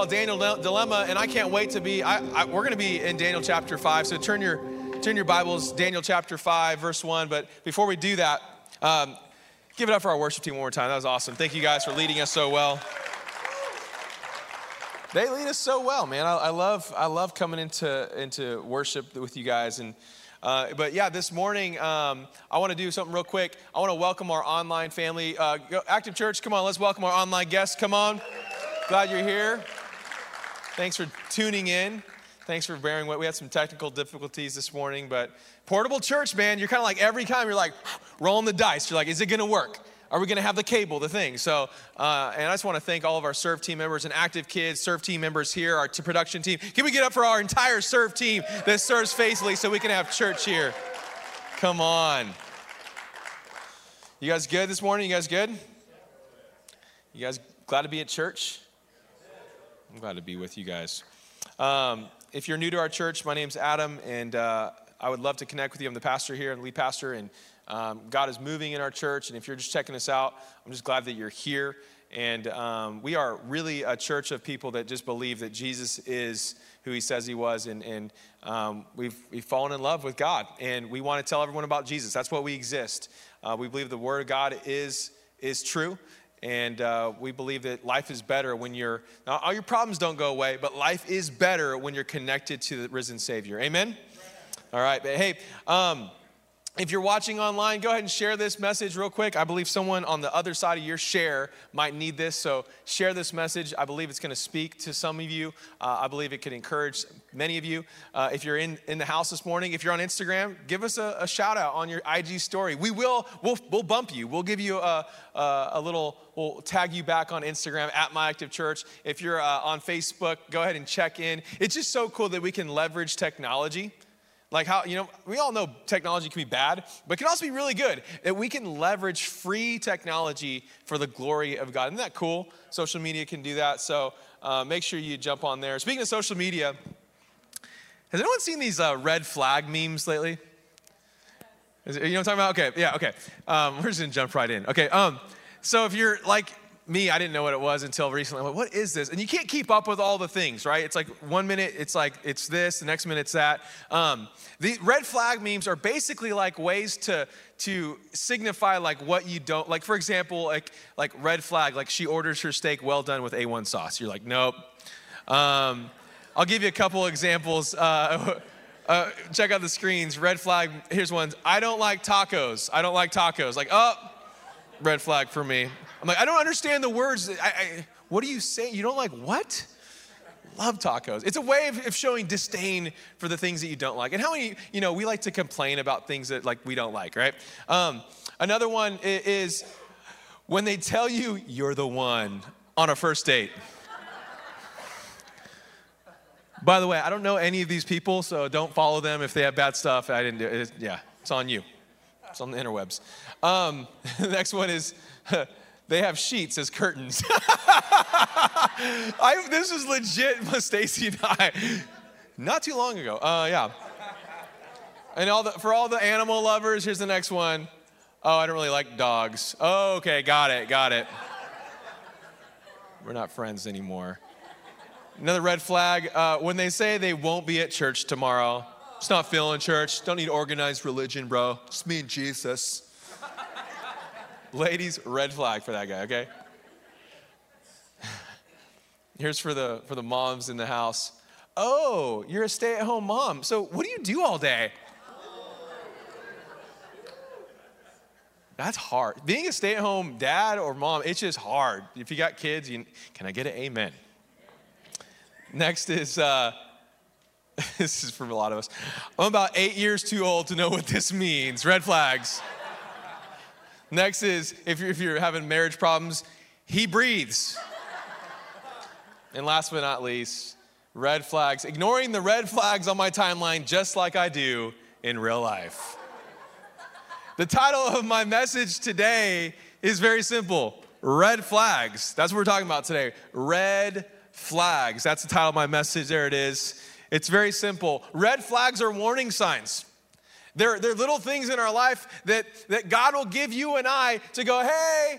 called Daniel Dilemma, and I can't wait to be. I, I, we're going to be in Daniel chapter five. So turn your turn your Bibles, Daniel chapter five, verse one. But before we do that, um, give it up for our worship team one more time. That was awesome. Thank you guys for leading us so well. They lead us so well, man. I, I love I love coming into into worship with you guys and. Uh, but yeah, this morning um, I want to do something real quick. I want to welcome our online family. Uh, Active Church, come on, let's welcome our online guests. Come on. Glad you're here. Thanks for tuning in. Thanks for bearing with. We had some technical difficulties this morning, but portable church, man, you're kind of like every time you're like rolling the dice. You're like, is it going to work? Are we going to have the cable, the thing? So, uh, and I just want to thank all of our serve team members and active kids, serve team members here, our t- production team. Can we get up for our entire serve team that serves faithfully so we can have church here? Come on. You guys good this morning? You guys good? You guys glad to be at church? I'm glad to be with you guys. Um, if you're new to our church, my name's Adam, and uh, I would love to connect with you. I'm the pastor here and the lead pastor, and um, God is moving in our church, and if you're just checking us out, I'm just glad that you're here. And um, we are really a church of people that just believe that Jesus is who he says he was. And, and um, we've, we've fallen in love with God. And we want to tell everyone about Jesus. That's what we exist. Uh, we believe the Word of God is, is true. And uh, we believe that life is better when you're, all your problems don't go away, but life is better when you're connected to the risen Savior. Amen? All right. But hey, um, if you're watching online, go ahead and share this message real quick. I believe someone on the other side of your share might need this. So share this message. I believe it's going to speak to some of you. Uh, I believe it could encourage many of you. Uh, if you're in, in the house this morning, if you're on Instagram, give us a, a shout out on your IG story. We will, we'll, we'll bump you. We'll give you a, a, a little, we'll tag you back on Instagram at My Active Church. If you're uh, on Facebook, go ahead and check in. It's just so cool that we can leverage technology like how, you know, we all know technology can be bad, but it can also be really good. That we can leverage free technology for the glory of God. Isn't that cool? Social media can do that. So uh, make sure you jump on there. Speaking of social media, has anyone seen these uh, red flag memes lately? Is, you know what I'm talking about? Okay, yeah, okay. Um, we're just gonna jump right in. Okay, um, so if you're like me, I didn't know what it was until recently. What is this? And you can't keep up with all the things, right? It's like one minute it's like it's this, the next minute it's that. Um, the red flag memes are basically like ways to to signify like what you don't like. For example, like like red flag, like she orders her steak well done with A1 sauce. You're like, nope. Um, I'll give you a couple examples. Uh, uh, check out the screens. Red flag. Here's one. I don't like tacos. I don't like tacos. Like, oh, red flag for me. I'm like, I don't understand the words. I, I, what are you saying? You don't like what? Love tacos. It's a way of, of, showing disdain for the things that you don't like. And how many, you know, we like to complain about things that like we don't like, right? Um, another one is when they tell you you're the one on a first date. By the way, I don't know any of these people, so don't follow them if they have bad stuff. I didn't do it. Yeah, it's on you. It's on the interwebs. Um, the next one is they have sheets as curtains. I, this is legit Stacy and I, not too long ago. Uh, yeah. And all the, for all the animal lovers, here's the next one. Oh, I don't really like dogs. Oh, okay, got it, got it. We're not friends anymore. Another red flag uh, when they say they won't be at church tomorrow. It's not feeling church. Don't need organized religion, bro. Just me and Jesus. Ladies, red flag for that guy, okay? Here's for the for the moms in the house. Oh, you're a stay-at-home mom. So what do you do all day? That's hard. Being a stay-at-home dad or mom, it's just hard. If you got kids, you, can I get an amen? Next is uh, this is for a lot of us. I'm about eight years too old to know what this means. Red flags. Next is if you're, if you're having marriage problems, he breathes. and last but not least, red flags. Ignoring the red flags on my timeline just like I do in real life. The title of my message today is very simple Red Flags. That's what we're talking about today. Red Flags. That's the title of my message. There it is. It's very simple. Red flags are warning signs. They're, they're little things in our life that, that God will give you and I to go, hey,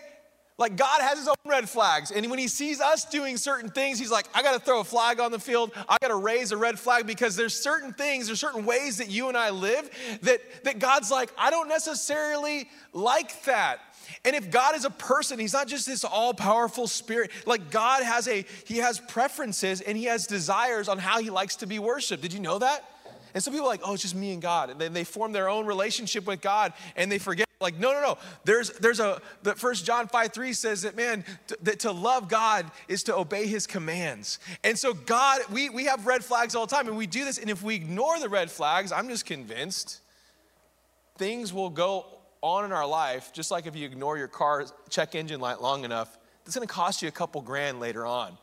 Like God has his own red flags. And when he sees us doing certain things, he's like, I got to throw a flag on the field. I got to raise a red flag because there's certain things, there's certain ways that you and I live that, that God's like, I don't necessarily like that. And if God is a person, he's not just this all-powerful spirit. Like God has a he has preferences and he has desires on how he likes to be worshiped. Did you know that? And some people are like, oh, it's just me and God. And then they form their own relationship with God and they forget, like, no, no, no. There's, there's a, the first John 5, 3 says that, man, t- that to love God is to obey his commands. And so God, we, we have red flags all the time and we do this. And if we ignore the red flags, I'm just convinced things will go on in our life, just like if you ignore your car check engine light long enough, it's gonna cost you a couple grand later on.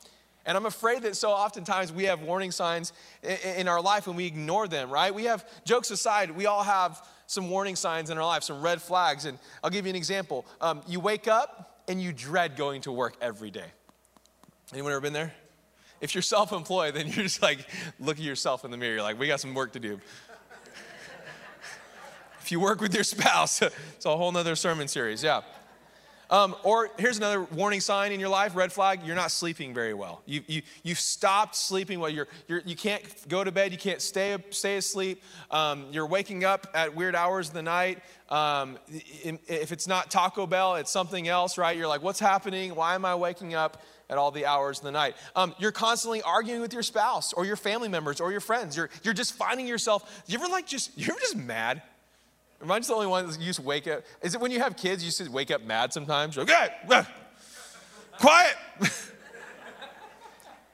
And I'm afraid that so oftentimes we have warning signs in our life and we ignore them, right? We have, jokes aside, we all have some warning signs in our life, some red flags. And I'll give you an example. Um, you wake up and you dread going to work every day. Anyone ever been there? If you're self employed, then you're just like, look at yourself in the mirror. You're like, we got some work to do. if you work with your spouse, it's a whole nother sermon series, yeah. Um, or here's another warning sign in your life, red flag, you're not sleeping very well. You, you, you've stopped sleeping well. You're, you're, you can't go to bed, you can't stay, stay asleep. Um, you're waking up at weird hours of the night. Um, if it's not Taco Bell, it's something else, right? You're like, what's happening? Why am I waking up? At all the hours of the night. Um, you're constantly arguing with your spouse or your family members or your friends. You're, you're just finding yourself, you ever like just, you're just mad? Am I just the only one that you to wake up? Is it when you have kids, you just wake up mad sometimes? Okay, quiet.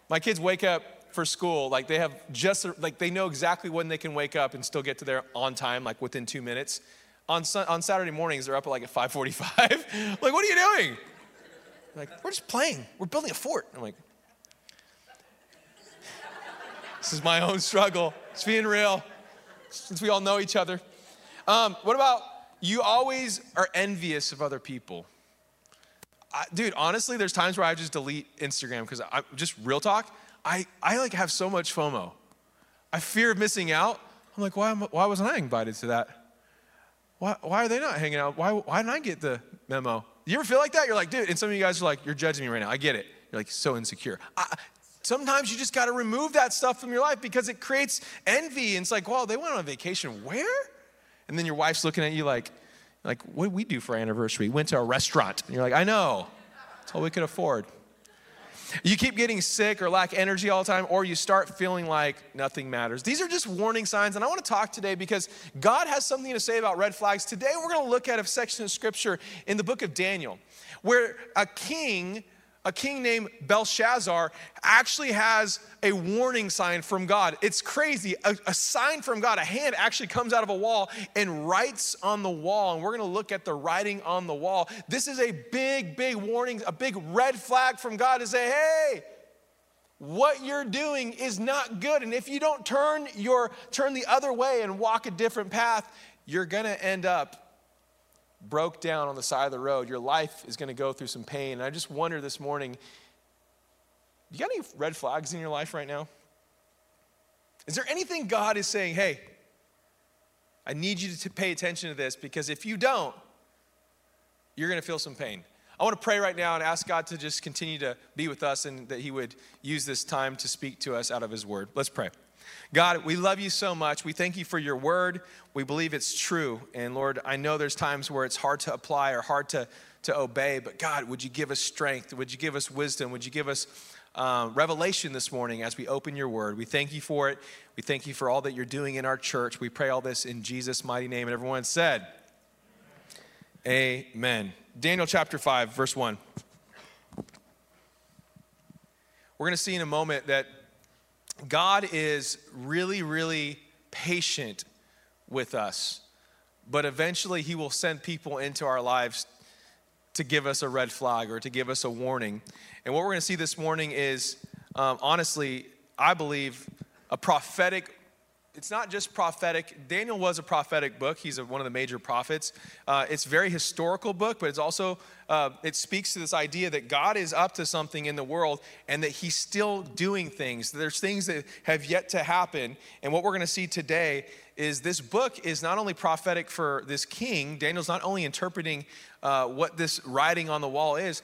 My kids wake up for school, like they have just, like they know exactly when they can wake up and still get to there on time, like within two minutes. On, on Saturday mornings, they're up at like at 5.45. like, what are you doing? Like, we're just playing. We're building a fort. I'm like, this is my own struggle. It's being real, since we all know each other. Um, what about you always are envious of other people? I, dude, honestly, there's times where I just delete Instagram because I just real talk. I, I like have so much FOMO. I fear of missing out. I'm like, why, why wasn't I invited to that? Why, why are they not hanging out? Why, why didn't I get the memo? You ever feel like that? You're like, dude, and some of you guys are like, you're judging me right now. I get it. You're like so insecure. I, sometimes you just got to remove that stuff from your life because it creates envy. And it's like, well, they went on vacation. Where? And then your wife's looking at you like, like, what did we do for our anniversary? We went to a restaurant. And you're like, I know. That's all we could afford. You keep getting sick or lack energy all the time, or you start feeling like nothing matters. These are just warning signs. And I want to talk today because God has something to say about red flags. Today, we're going to look at a section of scripture in the book of Daniel where a king a king named Belshazzar actually has a warning sign from God. It's crazy. A, a, sign from God, a hand actually comes out of a wall and writes on the wall. And we're going to look at the writing on the wall. This is a big, big warning, a big red flag from God to say, hey, what you're doing is not good. And if you don't turn your turn the other way and walk a different path, you're going to end up broke down on the side of the road. Your life is going to go through some pain. And I just wonder this morning do you got any red flags in your life right now? Is there anything God is saying, hey, I need you to pay attention to this because if you don't, you're going to feel some pain. I want to pray right now and ask God to just continue to be with us and that He would use this time to speak to us out of His Word. Let's pray. God, we love you so much. We thank you for your word. We believe it's true. And Lord, I know there's times where it's hard to apply or hard to, to obey, but God, would you give us strength? Would you give us wisdom? Would you give us um, revelation this morning as we open your word? We thank you for it. We thank you for all that you're doing in our church. We pray all this in Jesus' mighty name. And everyone said, Amen. Daniel chapter 5, verse 1. We're going to see in a moment that God is really, really patient with us, but eventually He will send people into our lives to give us a red flag or to give us a warning. And what we're going to see this morning is, um, honestly, I believe, a prophetic it's not just prophetic. Daniel was a prophetic book. He's a, one of the major prophets. Uh, it's very historical book, but it's also uh, it speaks to this idea that God is up to something in the world and that He's still doing things. There's things that have yet to happen, and what we're going to see today is this book is not only prophetic for this king. Daniel's not only interpreting uh, what this writing on the wall is.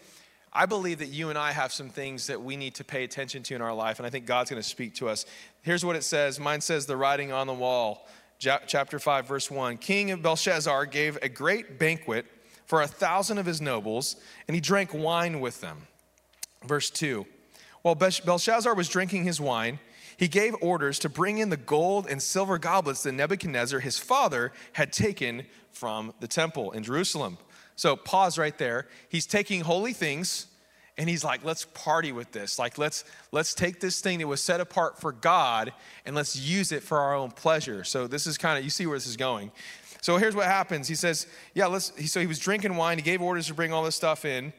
I believe that you and I have some things that we need to pay attention to in our life, and I think God's going to speak to us. Here's what it says Mine says, The writing on the wall, chapter 5, verse 1. King Belshazzar gave a great banquet for a thousand of his nobles, and he drank wine with them. Verse 2. While Belshazzar was drinking his wine, he gave orders to bring in the gold and silver goblets that Nebuchadnezzar, his father, had taken from the temple in Jerusalem. So pause right there. He's taking holy things and he's like, let's party with this. Like let's let's take this thing that was set apart for God and let's use it for our own pleasure. So this is kind of you see where this is going. So here's what happens. He says, yeah, let's so he was drinking wine, he gave orders to bring all this stuff in.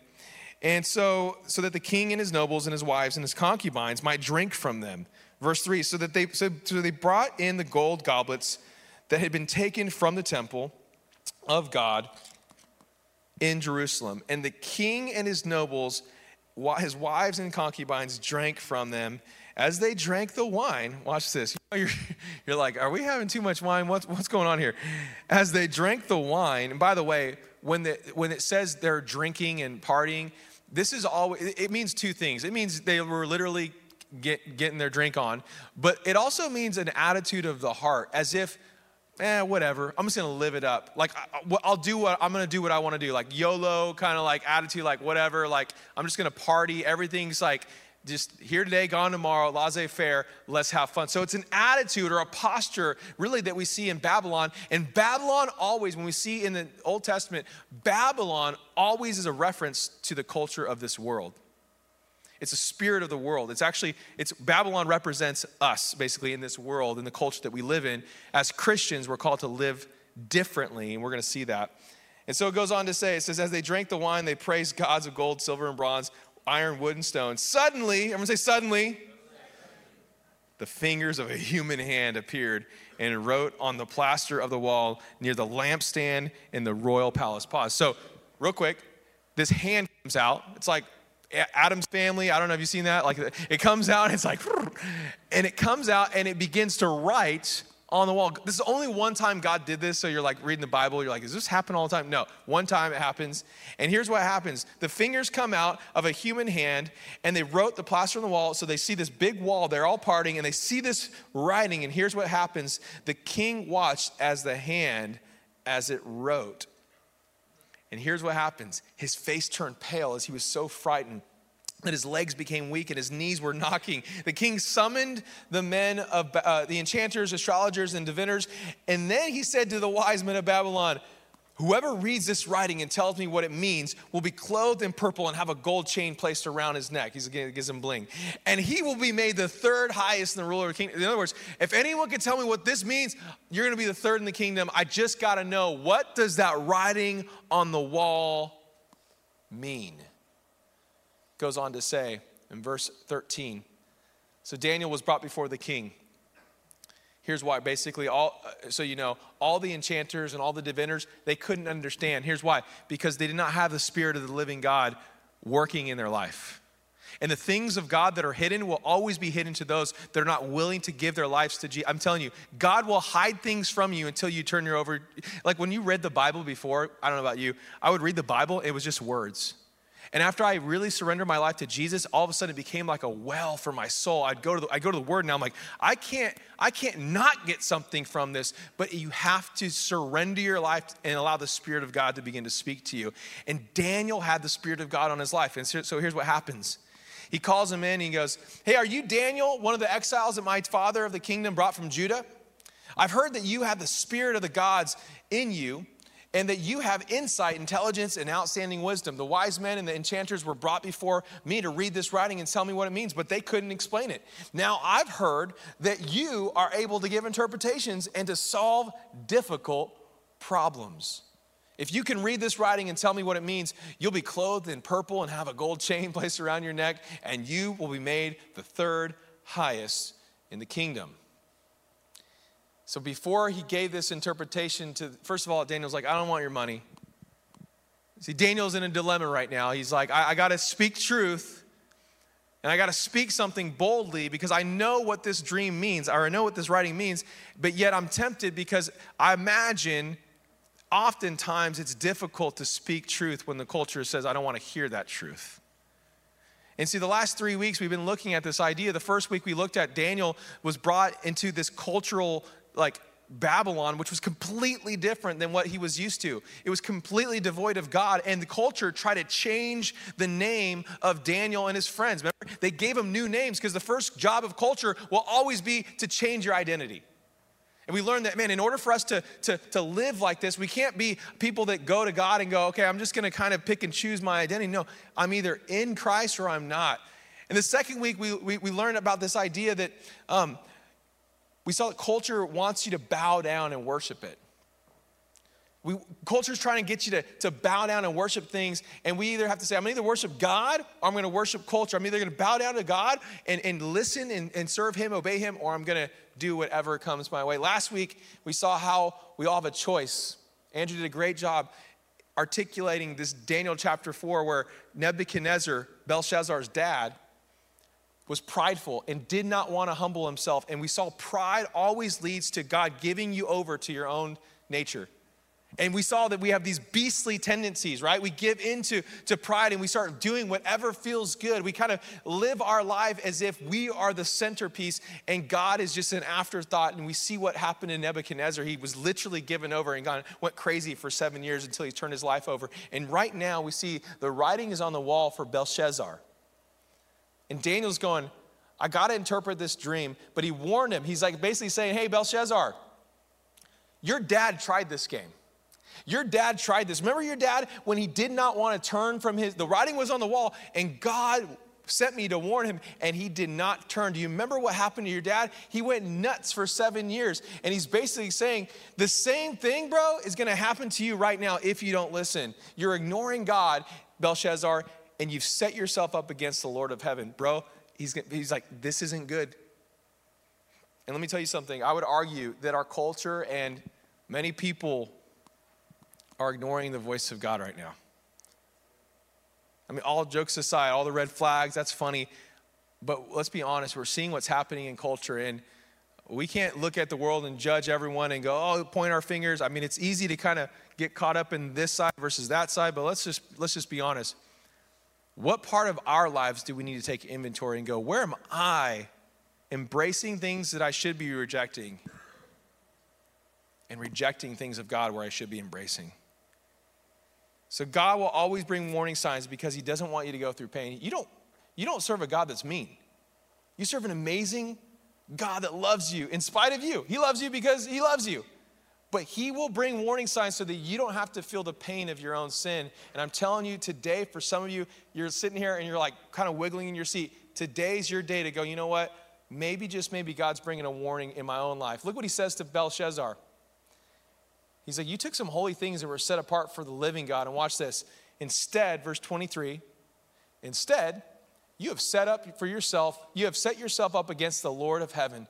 And so so that the king and his nobles and his wives and his concubines might drink from them. Verse 3, so that they so, so they brought in the gold goblets that had been taken from the temple of God in Jerusalem. And the king and his nobles, his wives and concubines, drank from them. As they drank the wine, watch this. You're, you're like, are we having too much wine? What's, what's going on here? As they drank the wine, and by the way, when, the, when it says they're drinking and partying, this is always, it means two things. It means they were literally get, getting their drink on, but it also means an attitude of the heart, as if eh, whatever. I'm just gonna live it up. Like, I'll do what I'm gonna do what I wanna do. Like, YOLO kind of like attitude, like, whatever. Like, I'm just gonna party. Everything's like, just here today, gone tomorrow, laissez faire, let's have fun. So it's an attitude or a posture really that we see in Babylon. And Babylon always, when we see in the Old Testament, Babylon always is a reference to the culture of this world. It's a spirit of the world. It's actually, it's Babylon represents us basically in this world, in the culture that we live in. As Christians, we're called to live differently, and we're going to see that. And so it goes on to say, it says, as they drank the wine, they praised gods of gold, silver, and bronze, iron, wood, and stone. Suddenly, I'm going to say suddenly, the fingers of a human hand appeared and wrote on the plaster of the wall near the lampstand in the royal palace. Pause. So, real quick, this hand comes out. It's like Addams family. I don't know if you've seen that. Like it comes out and it's like, and it comes out and it begins to write on the wall. This is only one time God did this. So you're like reading the Bible. You're like, does this happen all the time? No, one time it happens. And here's what happens the fingers come out of a human hand and they wrote the plaster on the wall. So they see this big wall. They're all parting and they see this writing. And here's what happens the king watched as the hand, as it wrote. And here's what happens his face turned pale as he was so frightened that his legs became weak and his knees were knocking. The king summoned the men of uh, the enchanters, astrologers, and diviners. And then he said to the wise men of Babylon, Whoever reads this writing and tells me what it means will be clothed in purple and have a gold chain placed around his neck. He's again gives him bling. And he will be made the third highest in the ruler of the kingdom. In other words, if anyone can tell me what this means, you're going to be the third in the kingdom. I just got to know what does that writing on the wall mean? Goes on to say in verse 13. So Daniel was brought before the king. Here's why. Basically, all uh, so you know, all the enchanters and all the diviners, they couldn't understand. Here's why. Because they did not have the spirit of the living God working in their life. And the things of God that are hidden will always be hidden to those that are not willing to give their lives to Jesus. I'm telling you, God will hide things from you until you turn your over. Like when you read the Bible before, I don't know about you, I would read the Bible, it was just words. And after I really surrendered my life to Jesus, all of a sudden it became like a well for my soul. I'd go to the, I go to the Word now. I'm like, I can't, I can't not get something from this. But you have to surrender your life and allow the Spirit of God to begin to speak to you. And Daniel had the Spirit of God on his life. And so, so here's what happens. He calls him in and he goes, Hey, are you Daniel, one of the exiles that my father of the kingdom brought from Judah? I've heard that you have the spirit of the gods in you and that you have insight, intelligence, and outstanding wisdom. The wise men and the enchanters were brought before me to read this writing and tell me what it means, but they couldn't explain it. Now I've heard that you are able to give interpretations and to solve difficult problems. If you can read this writing and tell me what it means, you'll be clothed in purple and have a gold chain placed around your neck, and you will be made the third highest in the kingdom. So before he gave this interpretation to, first of all, Daniel's like, I don't want your money. See, Daniel's in a dilemma right now. He's like, I, I got to speak truth and I got to speak something boldly because I know what this dream means, or I know what this writing means, but yet I'm tempted because I imagine oftentimes it's difficult to speak truth when the culture says, I don't want to hear that truth. And see, the last three weeks we've been looking at this idea. The first week we looked at Daniel was brought into this cultural, like, Babylon, which was completely different than what he was used to. It was completely devoid of God, and the culture tried to change the name of Daniel and his friends. Remember, they gave him new names because the first job of culture will always be to change your identity. And we learned that, man, in order for us to, to, to live like this, we can't be people that go to God and go, okay, I'm just gonna kind of pick and choose my identity. No, I'm either in Christ or I'm not. And the second week, we, we, we learned about this idea that um, we saw that culture wants you to bow down and worship it. We, culture's trying to get you to, to bow down and worship things, and we either have to say, I'm gonna either worship God or I'm gonna worship culture. I'm either gonna bow down to God and, and listen and, and serve Him, obey Him, or I'm gonna do whatever comes my way. Last week, we saw how we all have a choice. Andrew did a great job articulating this Daniel chapter 4, where Nebuchadnezzar, Belshazzar's dad, was prideful and did not want to humble himself. And we saw pride always leads to God giving you over to your own nature. And we saw that we have these beastly tendencies, right? We give into to pride and we start doing whatever feels good. We kind of live our life as if we are the centerpiece and God is just an afterthought. And we see what happened to Nebuchadnezzar. He was literally given over and gone, went crazy for seven years until he turned his life over. And right now we see the writing is on the wall for Belshazzar. And Daniel's going, I got to interpret this dream. But he warned him. He's like basically saying, Hey, Belshazzar, your dad tried this game. Your dad tried this. Remember your dad when he did not want to turn from his, the writing was on the wall, and God sent me to warn him, and he did not turn. Do you remember what happened to your dad? He went nuts for seven years, and he's basically saying, The same thing, bro, is gonna happen to you right now if you don't listen. You're ignoring God, Belshazzar, and you've set yourself up against the Lord of heaven. Bro, he's, he's like, This isn't good. And let me tell you something. I would argue that our culture and many people are ignoring the voice of God right now. I mean, all jokes aside, all the red flags, that's funny. But let's be honest, we're seeing what's happening in culture, and we can't look at the world and judge everyone and go, oh, point our fingers. I mean, it's easy to kind of get caught up in this side versus that side, but let's just let's just be honest. What part of our lives do we need to take inventory and go, where am I embracing things that I should be rejecting and rejecting things of God where I should be embracing? So God will always bring warning signs because he doesn't want you to go through pain. You don't, you don't serve a God that's mean. You serve an amazing God that loves you in spite of you. He loves you because he loves you. But he will bring warning signs so that you don't have to feel the pain of your own sin. And I'm telling you today, for some of you, you're sitting here and you're like kind of wiggling in your seat. Today's your day to go, you know what? Maybe, just maybe, God's bringing a warning in my own life. Look what he says to Belshazzar. He's like, You took some holy things that were set apart for the living God. And watch this. Instead, verse 23, instead, you have set up for yourself, you have set yourself up against the Lord of heaven.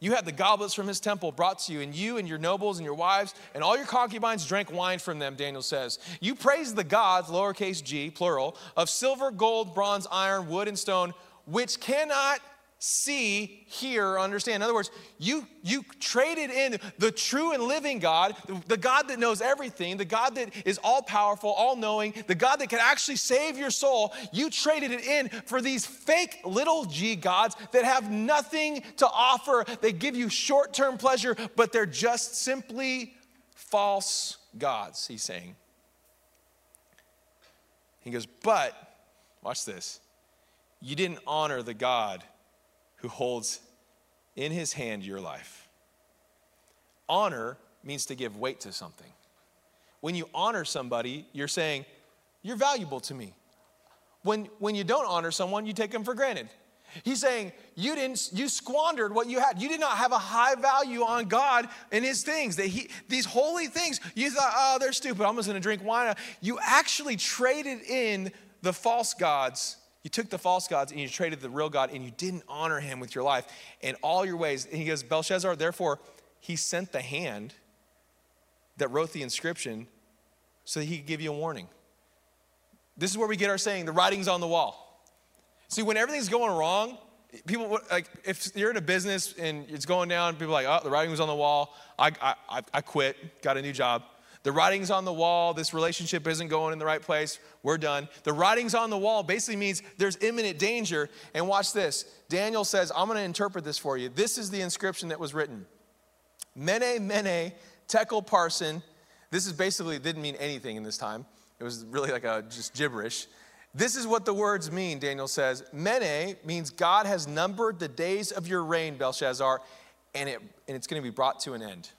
You had the goblets from his temple brought to you, and you and your nobles and your wives and all your concubines drank wine from them, Daniel says. You praised the gods, lowercase g, plural, of silver, gold, bronze, iron, wood, and stone, which cannot see, hear, understand. In other words, you, you traded in the true and living God, the God that knows everything, the God that is all powerful, all knowing, the God that can actually save your soul. You traded it in for these fake little g gods that have nothing to offer. They give you short term pleasure, but they're just simply false gods, he's saying. He goes, but, watch this, you didn't honor the God who holds in his hand your life. Honor means to give weight to something. When you honor somebody, you're saying, You're valuable to me. When, when you don't honor someone, you take them for granted. He's saying, you didn't, you squandered what you had. You did not have a high value on God and his things. That he, these holy things, you thought, oh, they're stupid. I'm just gonna drink wine. You actually traded in the false gods you took the false gods and you traded the real God and you didn't honor him with your life and all your ways. And he goes, Belshazzar, therefore, he sent the hand that wrote the inscription so that he could give you a warning. This is where we get our saying, the writing's on the wall. See, when everything's going wrong, people like if you're in a business and it's going down, people like, oh, the writing was on the wall. I, I, I quit, got a new job. The writing's on the wall. This relationship isn't going in the right place. We're done. The writing's on the wall basically means there's imminent danger. And watch this. Daniel says, I'm going to interpret this for you. This is the inscription that was written Mene, Mene, Tekel Parsin. This is basically, didn't mean anything in this time. It was really like a just gibberish. This is what the words mean, Daniel says. Mene means God has numbered the days of your reign, Belshazzar, and, it, and it's going to be brought to an end.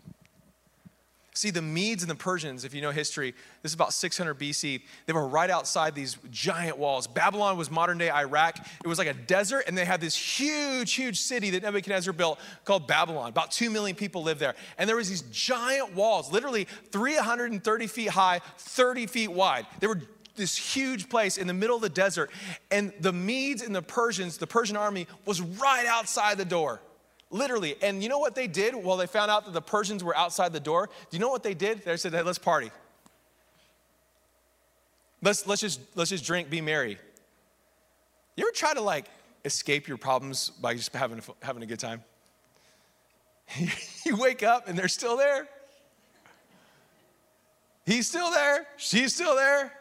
See, the Medes and the Persians, if you know history, this is about 600 BC. They were right outside these giant walls. Babylon was modern day Iraq. It was like a desert, and they had this huge, huge city that Nebuchadnezzar built called Babylon. About 2 million people lived there. And there was these giant walls, literally 330 feet high, 30 feet wide. They were this huge place in the middle of the desert. And the Medes and the Persians, the Persian army, was right outside the door. Literally. And you know what they did while they found out that the Persians were outside the door? Do you know what they did? They said, hey, let's party. Let's, let's, just, let's just drink, be merry. You ever try to like escape your problems by just having having a good time? you wake up and they're still there. He's still there. She's still there.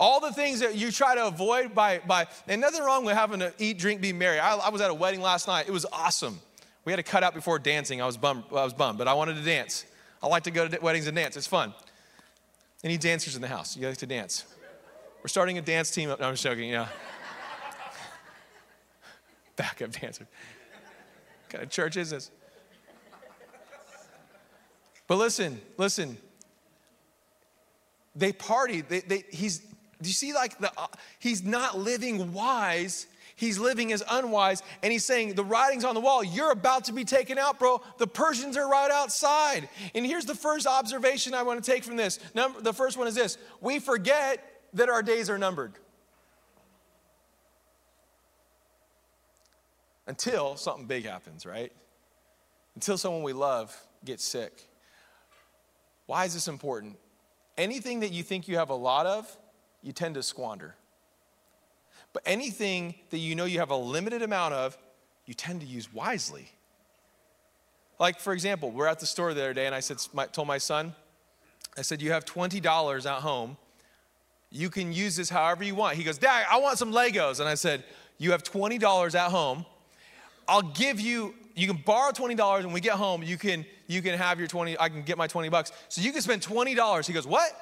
All the things that you try to avoid by, by and nothing wrong with having to eat, drink, be merry. I, I was at a wedding last night. It was awesome. We had to cut out before dancing. I was bummed, I was bummed, but I wanted to dance. I like to go to weddings and dance. It's fun. Any dancers in the house? You like to dance? We're starting a dance team. No, I'm just joking, yeah. Backup dancer. What kind of church is this? But listen, listen. They party. They, they, he's, do you see, like, the, uh, he's not living wise, he's living as unwise, and he's saying, The writing's on the wall. You're about to be taken out, bro. The Persians are right outside. And here's the first observation I want to take from this. Number, the first one is this we forget that our days are numbered. Until something big happens, right? Until someone we love gets sick. Why is this important? Anything that you think you have a lot of, you tend to squander. But anything that you know you have a limited amount of, you tend to use wisely. Like, for example, we're at the store the other day, and I said, told my son, I said, You have $20 at home. You can use this however you want. He goes, Dad, I want some Legos. And I said, You have $20 at home. I'll give you, you can borrow $20 when we get home. You can, you can have your 20, I can get my 20 bucks. So you can spend $20. He goes, What?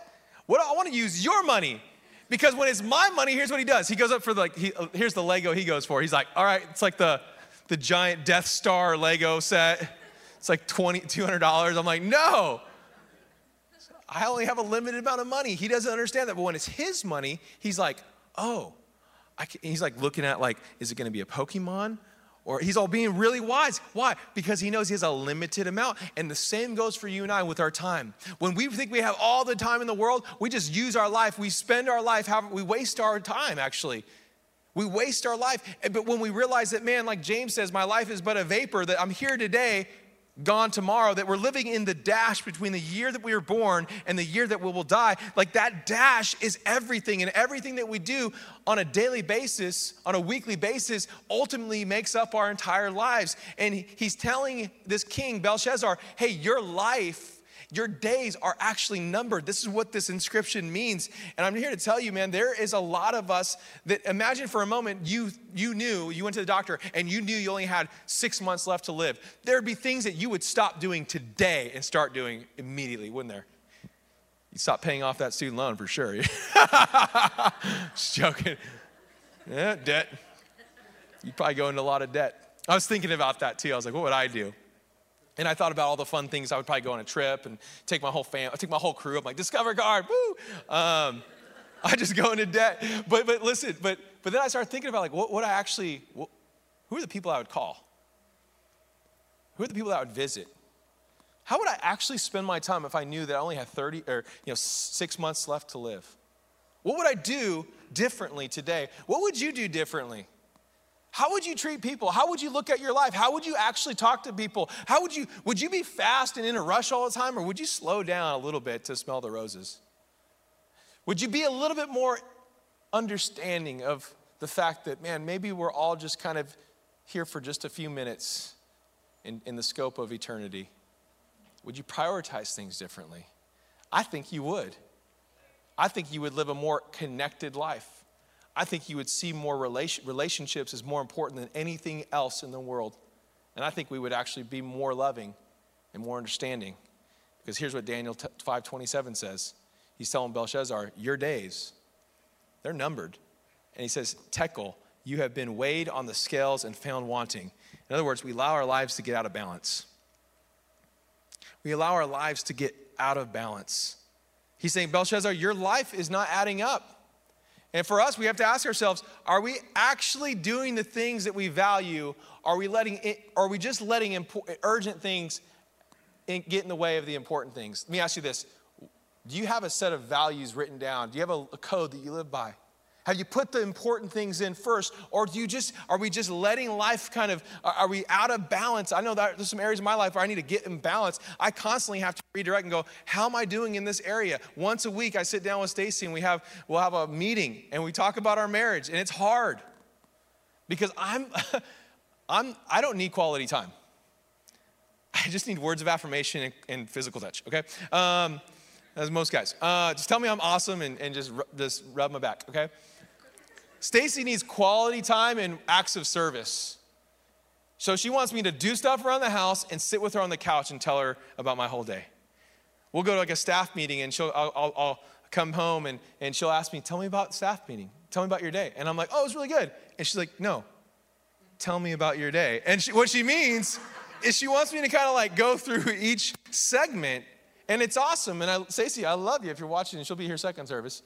What? I want to use your money. Because when it's my money, here's what he does. He goes up for the, like, he, uh, here's the Lego he goes for. He's like, all right, it's like the, the giant Death Star Lego set. It's like 20, $200. I'm like, no. I only have a limited amount of money. He doesn't understand that. But when it's his money, he's like, oh, he's like looking at like, is it going to be a Pokemon? Or he's all being really wise. Why? Because he knows he has a limited amount. And the same goes for you and I with our time. When we think we have all the time in the world, we just use our life. We spend our life, we waste our time actually. We waste our life. But when we realize that, man, like James says, my life is but a vapor, that I'm here today gone tomorrow, that we're living in the dash between the year that we were born and the year that we will die. Like that dash is everything, and everything that we do on a daily basis, on a weekly basis, ultimately makes up our entire lives. And he's telling this king, Belshazzar, hey, your life your days are actually numbered. This is what this inscription means. And I'm here to tell you, man, there is a lot of us that imagine for a moment you you knew, you went to the doctor and you knew you only had six months left to live. There'd be things that you would stop doing today and start doing immediately, wouldn't there? You'd stop paying off that student loan for sure. Just joking. Yeah, debt. You'd probably go into a lot of debt. I was thinking about that too. I was like, what would I do? And I thought about all the fun things. I would probably go on a trip and take my whole fam, take my whole crew. I'm like, Discover card, woo! Um, I just go into debt. But but listen, but but then I started thinking about like, what would I actually? What, who are the people I would call? Who are the people that I would visit? How would I actually spend my time if I knew that I only had 30 or you know six months left to live? What would I do differently today? What would you do differently? How would you treat people? How would you look at your life? How would you actually talk to people? How would you, would you be fast and in a rush all the time, or would you slow down a little bit to smell the roses? Would you be a little bit more understanding of the fact that, man, maybe we're all just kind of here for just a few minutes in, in the scope of eternity? Would you prioritize things differently? I think you would. I think you would live a more connected life. I think you would see more relation, relationships as more important than anything else in the world. And I think we would actually be more loving and more understanding. Because here's what Daniel 5:27 says. He's telling Belshazzar, "Your days, they're numbered." And he says, "Tekel, you have been weighed on the scales and found wanting." In other words, we allow our lives to get out of balance. We allow our lives to get out of balance. He's saying, Belshazzar, your life is not adding up. And for us, we have to ask ourselves are we actually doing the things that we value? Are we, letting it, are we just letting impo- urgent things get in the way of the important things? Let me ask you this Do you have a set of values written down? Do you have a, a code that you live by? Have you put the important things in first? Or do you just, are we just letting life kind of, are we out of balance? I know that there's some areas of my life where I need to get in balance. I constantly have to redirect and go, how am I doing in this area? Once a week, I sit down with Stacy and we have, we'll have a meeting and we talk about our marriage. And it's hard because I'm, I'm, I don't need quality time. I just need words of affirmation and, and physical touch, okay? Um, as most guys. Uh, just tell me I'm awesome and, and just, just rub my back, okay? Stacy needs quality time and acts of service. So she wants me to do stuff around the house and sit with her on the couch and tell her about my whole day. We'll go to like a staff meeting and she'll, I'll, I'll, I'll come home and, and she'll ask me, Tell me about staff meeting. Tell me about your day. And I'm like, Oh, it was really good. And she's like, No, tell me about your day. And she, what she means is she wants me to kind of like go through each segment. And it's awesome. And I, Stacy, I love you if you're watching, she'll be here second service.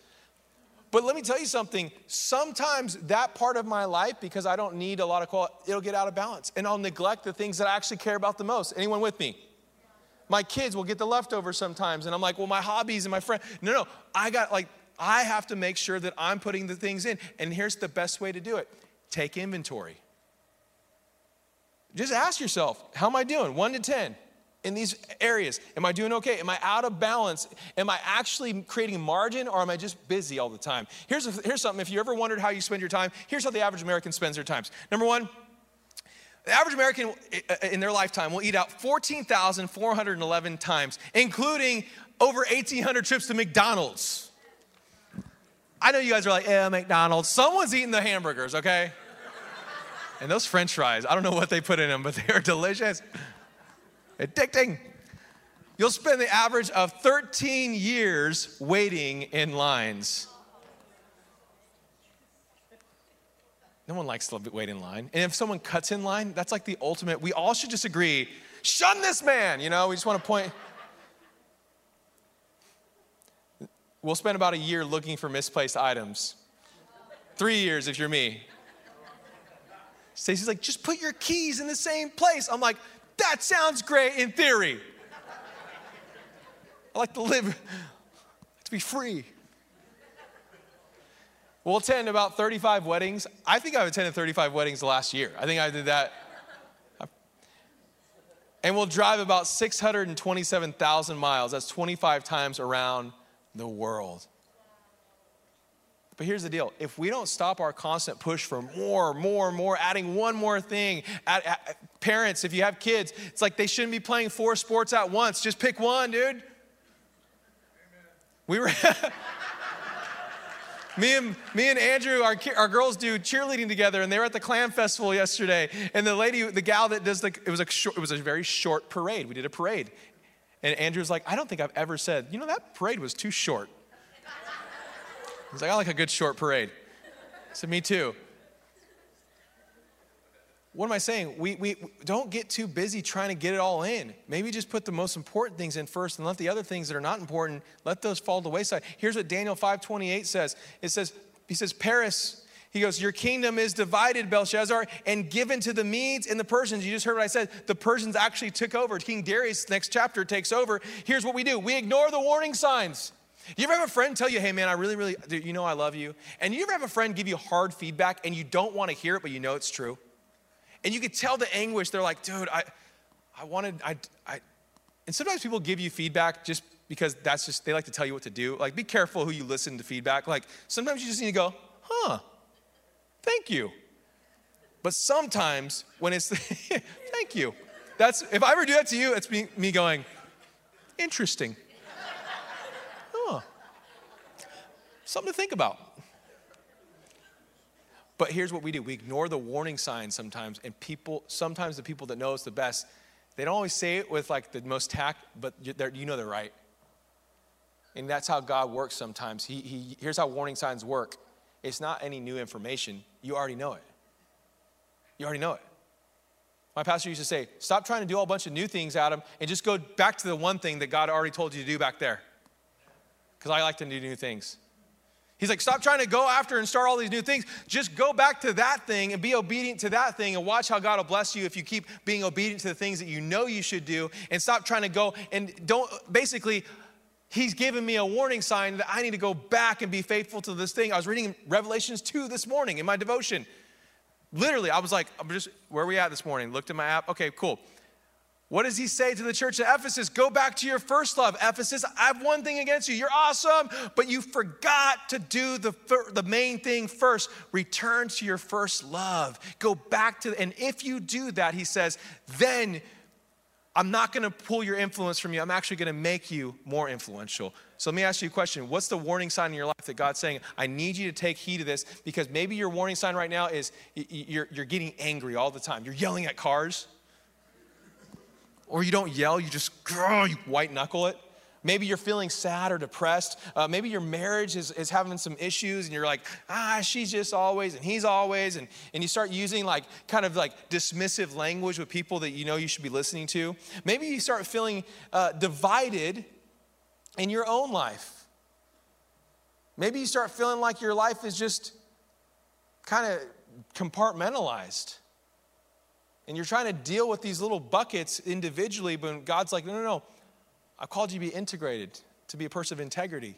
But let me tell you something. Sometimes that part of my life, because I don't need a lot of quality, it'll get out of balance. And I'll neglect the things that I actually care about the most. Anyone with me? My kids will get the leftovers sometimes. And I'm like, well, my hobbies and my friend. No, no. I got like, I have to make sure that I'm putting the things in. And here's the best way to do it take inventory. Just ask yourself, how am I doing? One to 10 in these areas? Am I doing okay? Am I out of balance? Am I actually creating margin or am I just busy all the time? Here's, a, here's something if you ever wondered how you spend your time, here's how the average American spends their times. Number one, the average American uh, in their lifetime will eat out 14,411 times, including over 1,800 trips to McDonald's. I know you guys are like, yeah, McDonald's. Someone's eating the hamburgers, okay? And those french fries, I don't know what they put in them, but they are delicious addicting. You'll spend the average of 13 years waiting in lines. No one likes to wait in line. And if someone cuts in line, that's like the ultimate. We all should just agree shun this man. You know, we just want to point. We'll spend about a year looking for misplaced items. Three years if you're me. Stacy's like, just put your keys in the same place. I'm like, that sounds great in theory. I like to live, to be free. We'll attend about 35 weddings. I think I've attended 35 weddings last year. I think I did that. And we'll drive about 627,000 miles. That's 25 times around the world. But here's the deal if we don't stop our constant push for more, more, more, adding one more thing, add, add, parents, if you have kids, it's like they shouldn't be playing four sports at once. Just pick one, dude. Amen. We were. me and me and Andrew, our, our girls do cheerleading together, and they were at the clam festival yesterday. And the lady, the gal that does the, it was a short, it was a very short parade. We did a parade, and Andrew was like, I don't think I've ever said, you know, that parade was too short. He's like, I like a good short parade. I said, Me too. What am I saying? We, we don't get too busy trying to get it all in. Maybe just put the most important things in first and let the other things that are not important, let those fall to the wayside. Here's what Daniel 5:28 says. It says, he says, Peres, he goes, Your kingdom is divided, Belshazzar, and given to the Medes and the Persians. You just heard what I said. The Persians actually took over. King Darius, next chapter, takes over. Here's what we do we ignore the warning signs. You ever have a friend tell you, hey man, I really, really, you know I love you? And you ever have a friend give you hard feedback and you don't want to hear it, but you know it's true? And you could tell the anguish. They're like, dude, I, I wanted, I, I, and sometimes people give you feedback just because that's just, they like to tell you what to do. Like, be careful who you listen to feedback. Like, sometimes you just need to go, huh, thank you. But sometimes when it's, thank you. That's, if I ever do that to you, it's me, me going, interesting. Huh. Something to think about. But here's what we do we ignore the warning signs sometimes, and people, sometimes the people that know us the best, they don't always say it with like the most tact, but you know they're right. And that's how God works sometimes. He, he, here's how warning signs work it's not any new information, you already know it. You already know it. My pastor used to say, Stop trying to do a bunch of new things, Adam, and just go back to the one thing that God already told you to do back there. Because I like to do new things. He's like, stop trying to go after and start all these new things. Just go back to that thing and be obedient to that thing and watch how God will bless you if you keep being obedient to the things that you know you should do and stop trying to go and don't basically. He's given me a warning sign that I need to go back and be faithful to this thing. I was reading Revelations 2 this morning in my devotion. Literally, I was like, I'm just, where are we at this morning? Looked at my app. Okay, cool. What does he say to the church at Ephesus? Go back to your first love. Ephesus, I have one thing against you. You're awesome, but you forgot to do the, the main thing first. Return to your first love. Go back to, and if you do that, he says, then I'm not to pull your influence from you. I'm actually to make you more influential. So let me ask you a question. What's the warning sign in your life that God's saying, I need you to take heed of this? Because maybe your warning sign right now is you're, you're getting angry all the time. You're yelling at cars or you don't yell, you just you white knuckle it. Maybe you're feeling sad or depressed. Uh, maybe your marriage is, is having some issues and you're like, ah, she's just always and he's always. And, and you start using like kind of like dismissive language with people that you know you should be listening to. Maybe you start feeling uh, divided in your own life. Maybe you start feeling like your life is just kind of compartmentalized and you're trying to deal with these little buckets individually, but God's like, no, no, no. I called you to be integrated, to be a person of integrity,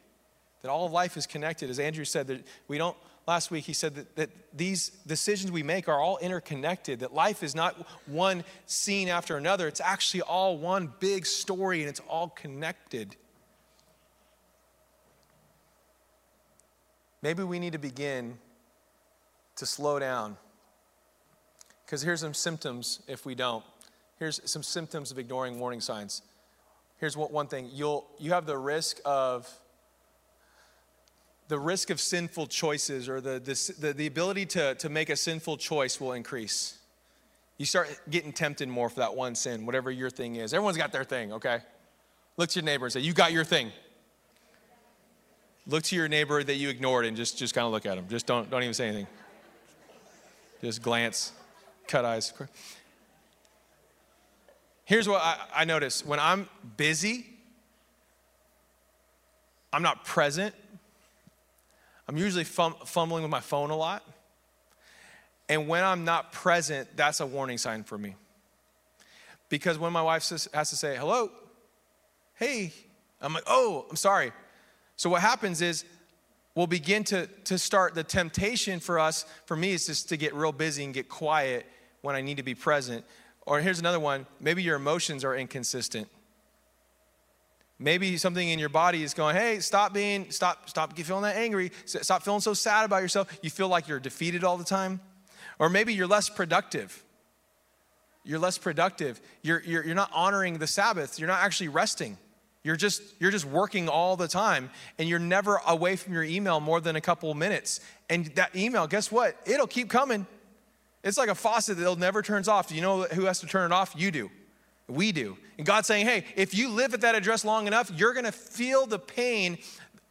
that all of life is connected. As Andrew said, that we don't, last week, he said that, that these decisions we make are all interconnected, that life is not one scene after another. It's actually all one big story and it's all connected. Maybe we need to begin to slow down because here's some symptoms if we don't. Here's some symptoms of ignoring warning signs. Here's what, one thing you'll, you have the risk of the risk of sinful choices or the, the, the ability to, to make a sinful choice will increase. You start getting tempted more for that one sin, whatever your thing is. Everyone's got their thing, okay? Look to your neighbor and say, You got your thing. Look to your neighbor that you ignored and just, just kind of look at him. Just don't, don't even say anything. Just glance cut eyes. Here's what I, I notice when I'm busy, I'm not present. I'm usually fum- fumbling with my phone a lot. And when I'm not present, that's a warning sign for me. Because when my wife has to say, hello, hey, I'm like, oh, I'm sorry. So what happens is we'll begin to, to start the temptation for us, for me, is just to get real busy and get quiet when I need to be present. Or here's another one maybe your emotions are inconsistent. Maybe something in your body is going, hey, stop being, stop, stop feeling that angry. Stop feeling so sad about yourself. You feel like you're defeated all the time. Or maybe you're less productive. You're less productive. You're, you're, you're not honoring the Sabbath. You're not actually resting. You're just, you're just working all the time and you're never away from your email more than a couple minutes. And that email, guess what? It'll keep coming. It's like a faucet that never turns off. Do you know who has to turn it off? You do. We do. And God's saying, hey, if you live at that address long enough, you're going to feel the pain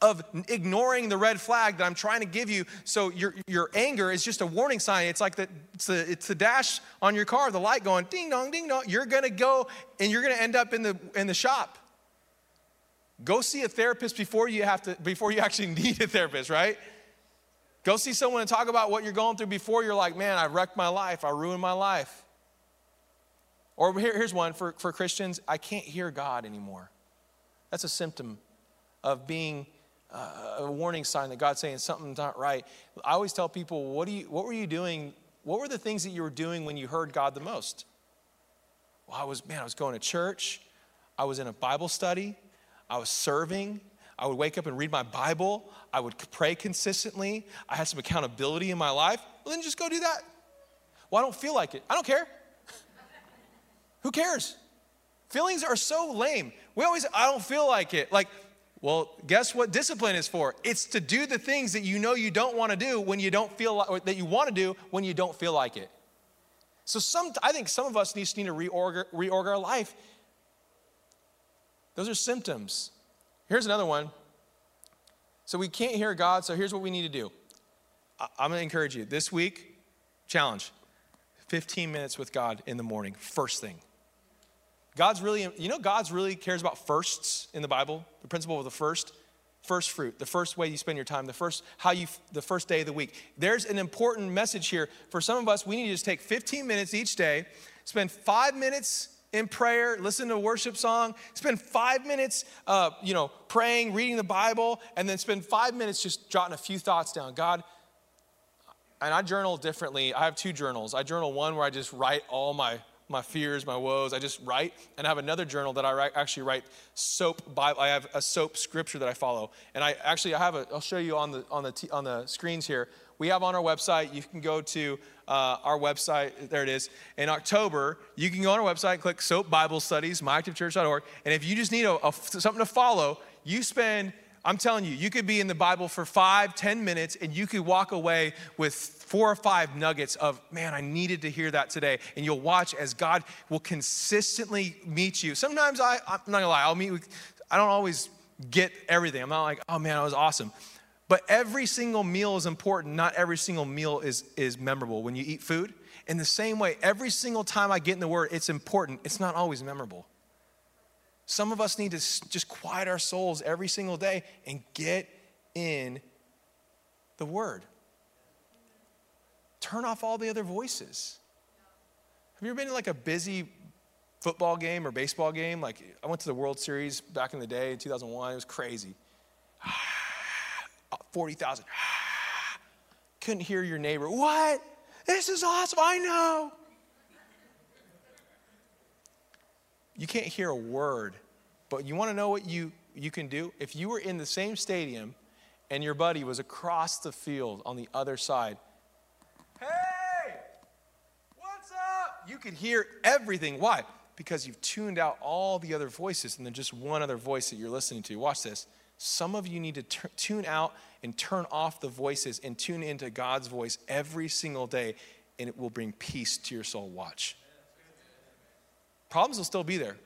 of ignoring the red flag that I'm trying to give you. So your, your anger is just a warning sign. It's like the, it's, the, it's the dash on your car, the light going ding dong, ding dong. You're going to go and you're going to end up in the, in the shop. Go see a therapist before you have to, before you actually need a therapist, right? Go see someone and talk about what you're going through before you're like, man, I wrecked my life, I ruined my life. Or here, here's one for, for Christians I can't hear God anymore. That's a symptom of being uh, a warning sign that God's saying something's not right. I always tell people, what, do you, what were you doing? What were the things that you were doing when you heard God the most? Well, I was, man, I was going to church. I was in a Bible study. I was serving. I would wake up and read my Bible. I would pray consistently. I had some accountability in my life. Well, then just go do that. Well, I don't feel like it. I don't care. Who cares? Feelings are so lame. We always, I don't feel like it. Like, well, guess what discipline is for? It's to do the things that you know you don't want to do when you don't feel like, that you want to do when you don't feel like it. So some, I think some of us need, need to reorg, reorg our life. Those are symptoms. Here's another one. So we can't hear God, so here's what we need to do. I'm going to encourage you this week, challenge 15 minutes with God in the morning, first thing. God's really, you know, God's really cares about firsts in the Bible, the principle of the first first fruit the first way you spend your time the first how you the first day of the week there's an important message here for some of us we need to just take 15 minutes each day spend five minutes in prayer, listen to a worship song, spend five minutes, uh, you know, praying, reading the Bible, and then spend five minutes just jotting a few thoughts down. God, and I journal differently. I have two journals. I journal one where I just write all my my fears, my woes. I just write, and I have another journal that I write, actually write soap Bible. I have a soap scripture that I follow, and I actually I have a. I'll show you on the on the t- on the screens here. We have on our website. You can go to uh, our website. There it is. In October, you can go on our website, click Soap Bible Studies, myactivechurch.org, and if you just need a, a, something to follow, you spend. I'm telling you, you could be in the Bible for five, ten minutes, and you could walk away with four or five nuggets of, man, I needed to hear that today. And you'll watch as God will consistently meet you. Sometimes I, I'm not gonna lie, I'll meet I don't always get everything. I'm not like, oh man, that was awesome. But every single meal is important. Not every single meal is, is memorable. When you eat food, in the same way, every single time I get in the Word, it's important. It's not always memorable. Some of us need to just quiet our souls every single day and get in the Word. Turn off all the other voices. Have you ever been to like a busy football game or baseball game? Like I went to the World Series back in the day in 2001. It was crazy. 40,000. Couldn't hear your neighbor. What? This is awesome. I know. You can't hear a word, but you want to know what you, you can do? If you were in the same stadium and your buddy was across the field on the other side, hey, what's up? You could hear everything. Why? Because you've tuned out all the other voices and then just one other voice that you're listening to. Watch this. Some of you need to t- tune out and turn off the voices and tune into God's voice every single day, and it will bring peace to your soul. Watch. Problems will still be there.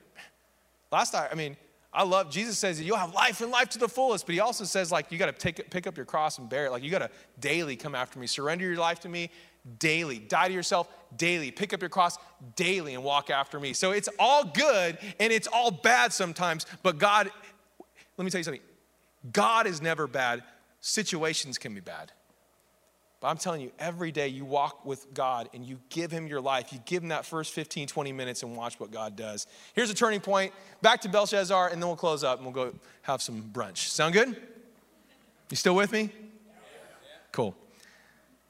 Last time, I mean, I love Jesus says you'll have life and life to the fullest, but he also says like you got to take pick up your cross and bear it. Like you got to daily come after me, surrender your life to me daily, die to yourself daily, pick up your cross daily and walk after me. So it's all good and it's all bad sometimes, but God, let me tell you something. God is never bad situations can be bad. But I'm telling you, every day you walk with God and you give Him your life, you give Him that first 15, 20 minutes and watch what God does. Here's a turning point. Back to Belshazzar, and then we'll close up and we'll go have some brunch. Sound good? You still with me? Cool.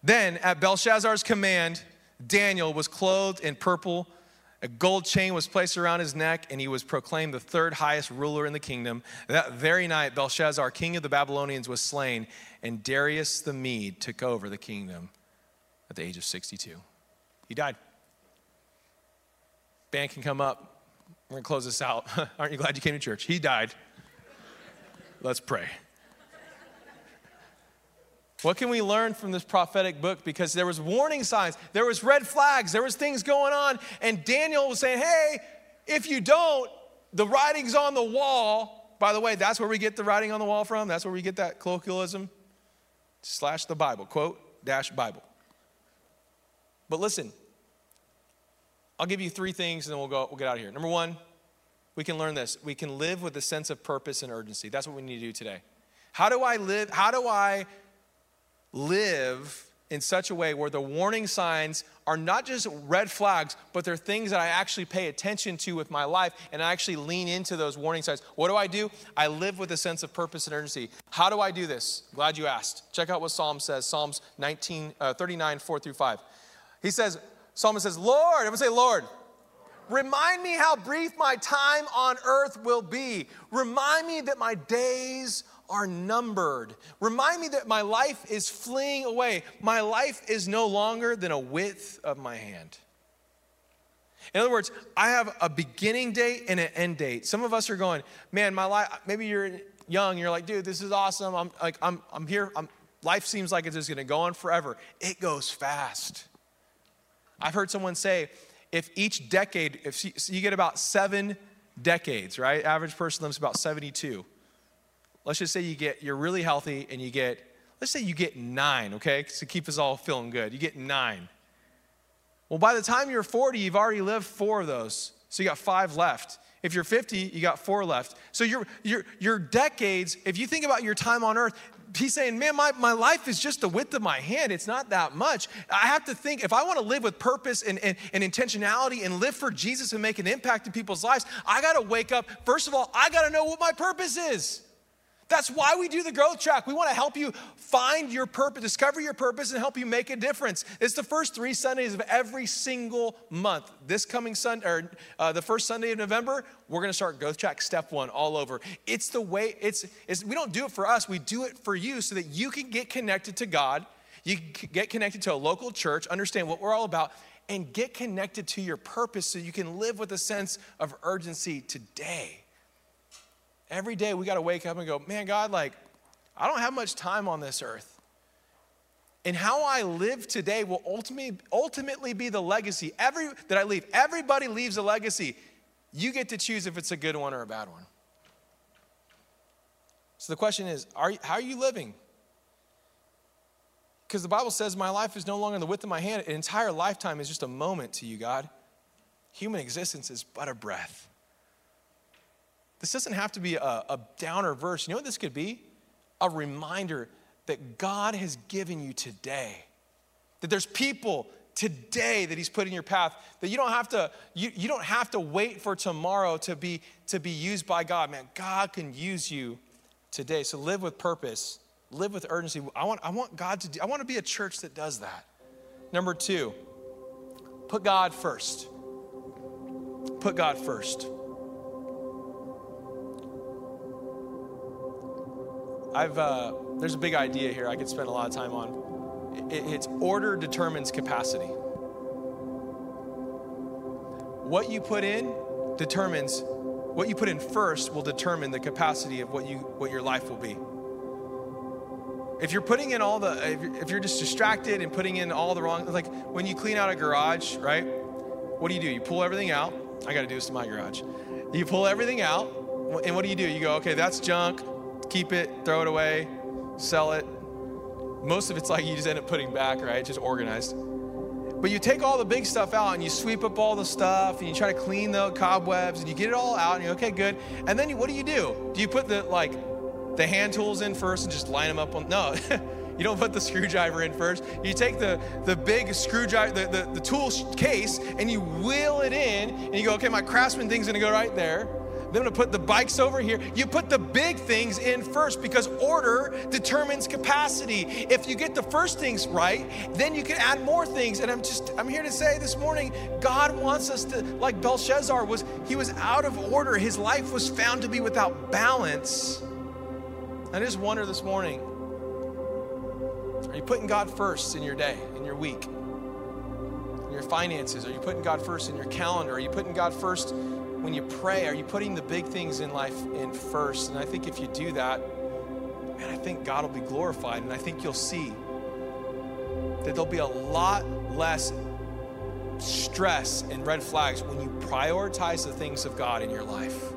Then, at Belshazzar's command, Daniel was clothed in purple a gold chain was placed around his neck, and he was proclaimed the third highest ruler in the kingdom. That very night, Belshazzar, king of the Babylonians, was slain, and Darius the Mede took over the kingdom at the age of 62. He died. Band can come up. We're going to close this out. Aren't you glad you came to church? He died. Let's pray. What can we learn from this prophetic book? Because there was warning signs, there was red flags, there was things going on, and Daniel was saying, "Hey, if you don't, the writing's on the wall." By the way, that's where we get the writing on the wall from. That's where we get that colloquialism. Slash the Bible, quote dash Bible. But listen, I'll give you three things, and then we'll go. We'll get out of here. Number one, we can learn this. We can live with a sense of purpose and urgency. That's what we need to do today. How do I live? How do I live in such a way where the warning signs are not just red flags, but they're things that I actually pay attention to with my life and I actually lean into those warning signs. What do I do? I live with a sense of purpose and urgency. How do I do this? Glad you asked. Check out what Psalm says Psalms 19, uh, 39, 4 through 5. He says, Psalmist says, Lord, everyone say, Lord. Remind me how brief my time on earth will be. Remind me that my days are numbered. Remind me that my life is fleeing away. My life is no longer than a width of my hand. In other words, I have a beginning date and an end date. Some of us are going, man, my life, maybe you're young, you're like, dude, this is awesome. I'm like, I'm, I'm here. I'm, life seems like it's just gonna go on forever. It goes fast. I've heard someone say, if each decade, if you, so you get about seven decades, right? Average person lives about 72 let's just say you get, you're really healthy and you get, let's say you get nine, okay? To keep us all feeling good. You get nine. Well, by the time you're 40, you've already lived four of those. So you got five left. If you're 50, you got four left. So your, your, your decades, if you think about your time on earth, he's saying, man, my, my life is just the width of my hand. It's not that much. I have to think, if I want to live with purpose and, and, and intentionality and live for Jesus and make an impact in people's lives, I got to wake up. First of all, I got to know what my purpose is. That's why we do the growth track. We want to help you find your purpose, discover your purpose, and help you make a difference. It's the first three Sundays of every single month. This coming Sunday, or uh, the first Sunday of November, we're going to start growth track step one all over. It's the way. It's, it's we don't do it for us. We do it for you so that you can get connected to God. You can get connected to a local church, understand what we're all about, and get connected to your purpose so you can live with a sense of urgency today. Every day we got to wake up and go, man, God, like, I don't have much time on this earth. And how I live today will ultimately, ultimately be the legacy Every, that I leave. Everybody leaves a legacy. You get to choose if it's a good one or a bad one. So the question is, are, how are you living? Because the Bible says my life is no longer in the width of my hand. An entire lifetime is just a moment to you, God. Human existence is but a breath. This doesn't have to be a, a downer verse. You know what this could be? A reminder that God has given you today. That there's people today that he's put in your path that you don't have to you, you don't have to wait for tomorrow to be to be used by god. Man god can use you today. So live with purpose. Live with urgency. I want i want god to do, i want to be a church that does that. Number two put god first. Put god first I've, uh, there's a big idea here I could spend a lot of time on. It, it's order determines capacity. What you put in determines, what you put in first will determine the capacity of what, you, what your life will be. If you're putting in all the, if you're, if you're just distracted and putting in all the wrong, like when you clean out a garage, right? What do you do? You pull everything out. I got to do this to my garage. You pull everything out, and what do you do? You go, okay, that's junk keep it, throw it away, sell it. Most of it's like you just end up putting back, right? Just organized. But you take all the big stuff out and you sweep up all the stuff and you try to clean the cobwebs and you get it all out and you're okay, good. And then you, what do you do? Do you put the like the hand tools in first and just line them up on? No. you don't put the screwdriver in first. You take the, the big screwdriver, the, the, the tool case, and you wheel it in, and you go, okay, my craftsman thing's gonna go right there. Then to put the bikes over here. You put the big things in first because order determines capacity. If you get the first things right, then you can add more things. And I'm just I'm here to say this morning, God wants us to like Belshazzar was he was out of order. His life was found to be without balance. I just wonder this morning, are you putting God first in your day, in your week? In your finances? Are you putting God first in your calendar? Are you putting God first when you pray, are you putting the big things in life in first? And I think if you do that, man, I think God will be glorified. And I think you'll see that there'll be a lot less stress and red flags when you prioritize the things of God in your life.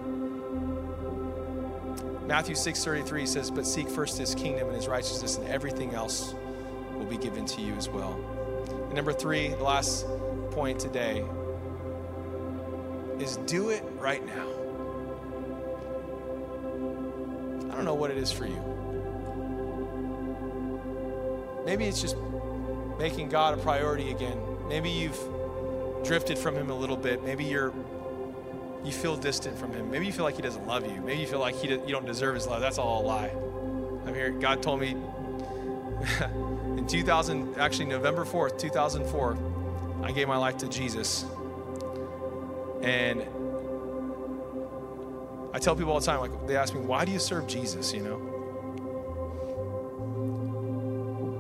Matthew 6:33 says, "But seek first his kingdom and his righteousness, and everything else will be given to you as well." And number 3, the last point today is do it right now. I don't know what it is for you. Maybe it's just making God a priority again. Maybe you've drifted from Him a little bit. Maybe you're you feel distant from Him. Maybe you feel like He doesn't love you. Maybe you feel like he you don't deserve His love. That's all a lie. I'm here. God told me in 2000, actually November 4th, 2004, I gave my life to Jesus. And I tell people all the time, like they ask me, why do you serve Jesus? You know,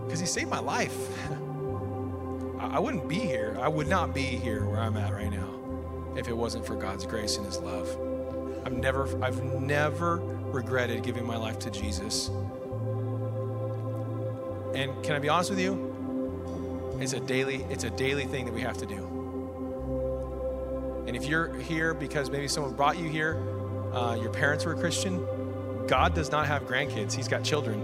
because He saved my life. I wouldn't be here. I would not be here where I'm at right now if it wasn't for God's grace and His love. I've never, I've never regretted giving my life to Jesus. And can I be honest with you? It's a daily, it's a daily thing that we have to do. And if you're here because maybe someone brought you here, uh, your parents were Christian, God does not have grandkids. He's got children.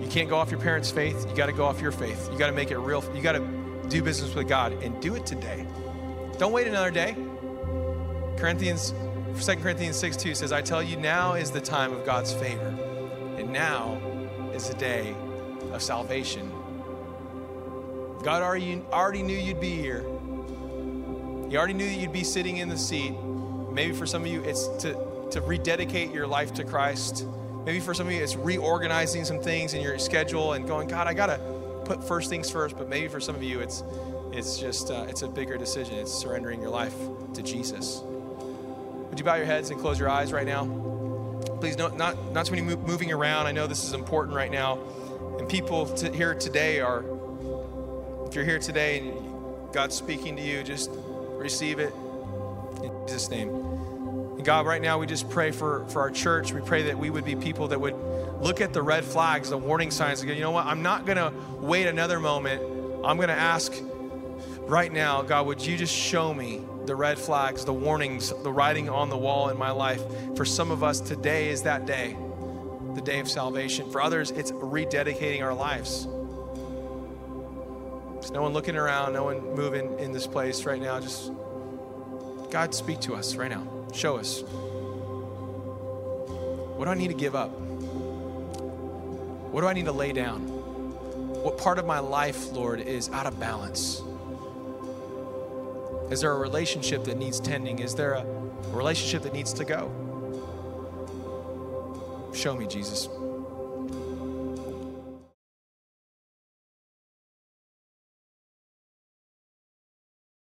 You can't go off your parents' faith. You got to go off your faith. You got to make it real. You got to do business with God and do it today. Don't wait another day. Corinthians 2 Corinthians 6 2 says, I tell you, now is the time of God's favor, and now is the day of salvation. God already, already knew you'd be here. He already knew that you'd be sitting in the seat. Maybe for some of you, it's to, to rededicate your life to Christ. Maybe for some of you, it's reorganizing some things in your schedule and going, God, I got to put first things first. But maybe for some of you, it's, it's just, uh, it's a bigger decision. It's surrendering your life to Jesus. Would you bow your heads and close your eyes right now? Please, no, not, not too many moving around. I know this is important right now. And people here today are, if you're here today and God's speaking to you, just receive it in Jesus' name. And God, right now we just pray for, for our church. We pray that we would be people that would look at the red flags, the warning signs, and go, you know what? I'm not going to wait another moment. I'm going to ask right now, God, would you just show me the red flags, the warnings, the writing on the wall in my life? For some of us, today is that day the day of salvation. For others, it's rededicating our lives. There's no one looking around, no one moving in this place right now. Just God, speak to us right now. Show us. What do I need to give up? What do I need to lay down? What part of my life, Lord, is out of balance? Is there a relationship that needs tending? Is there a relationship that needs to go? Show me, Jesus.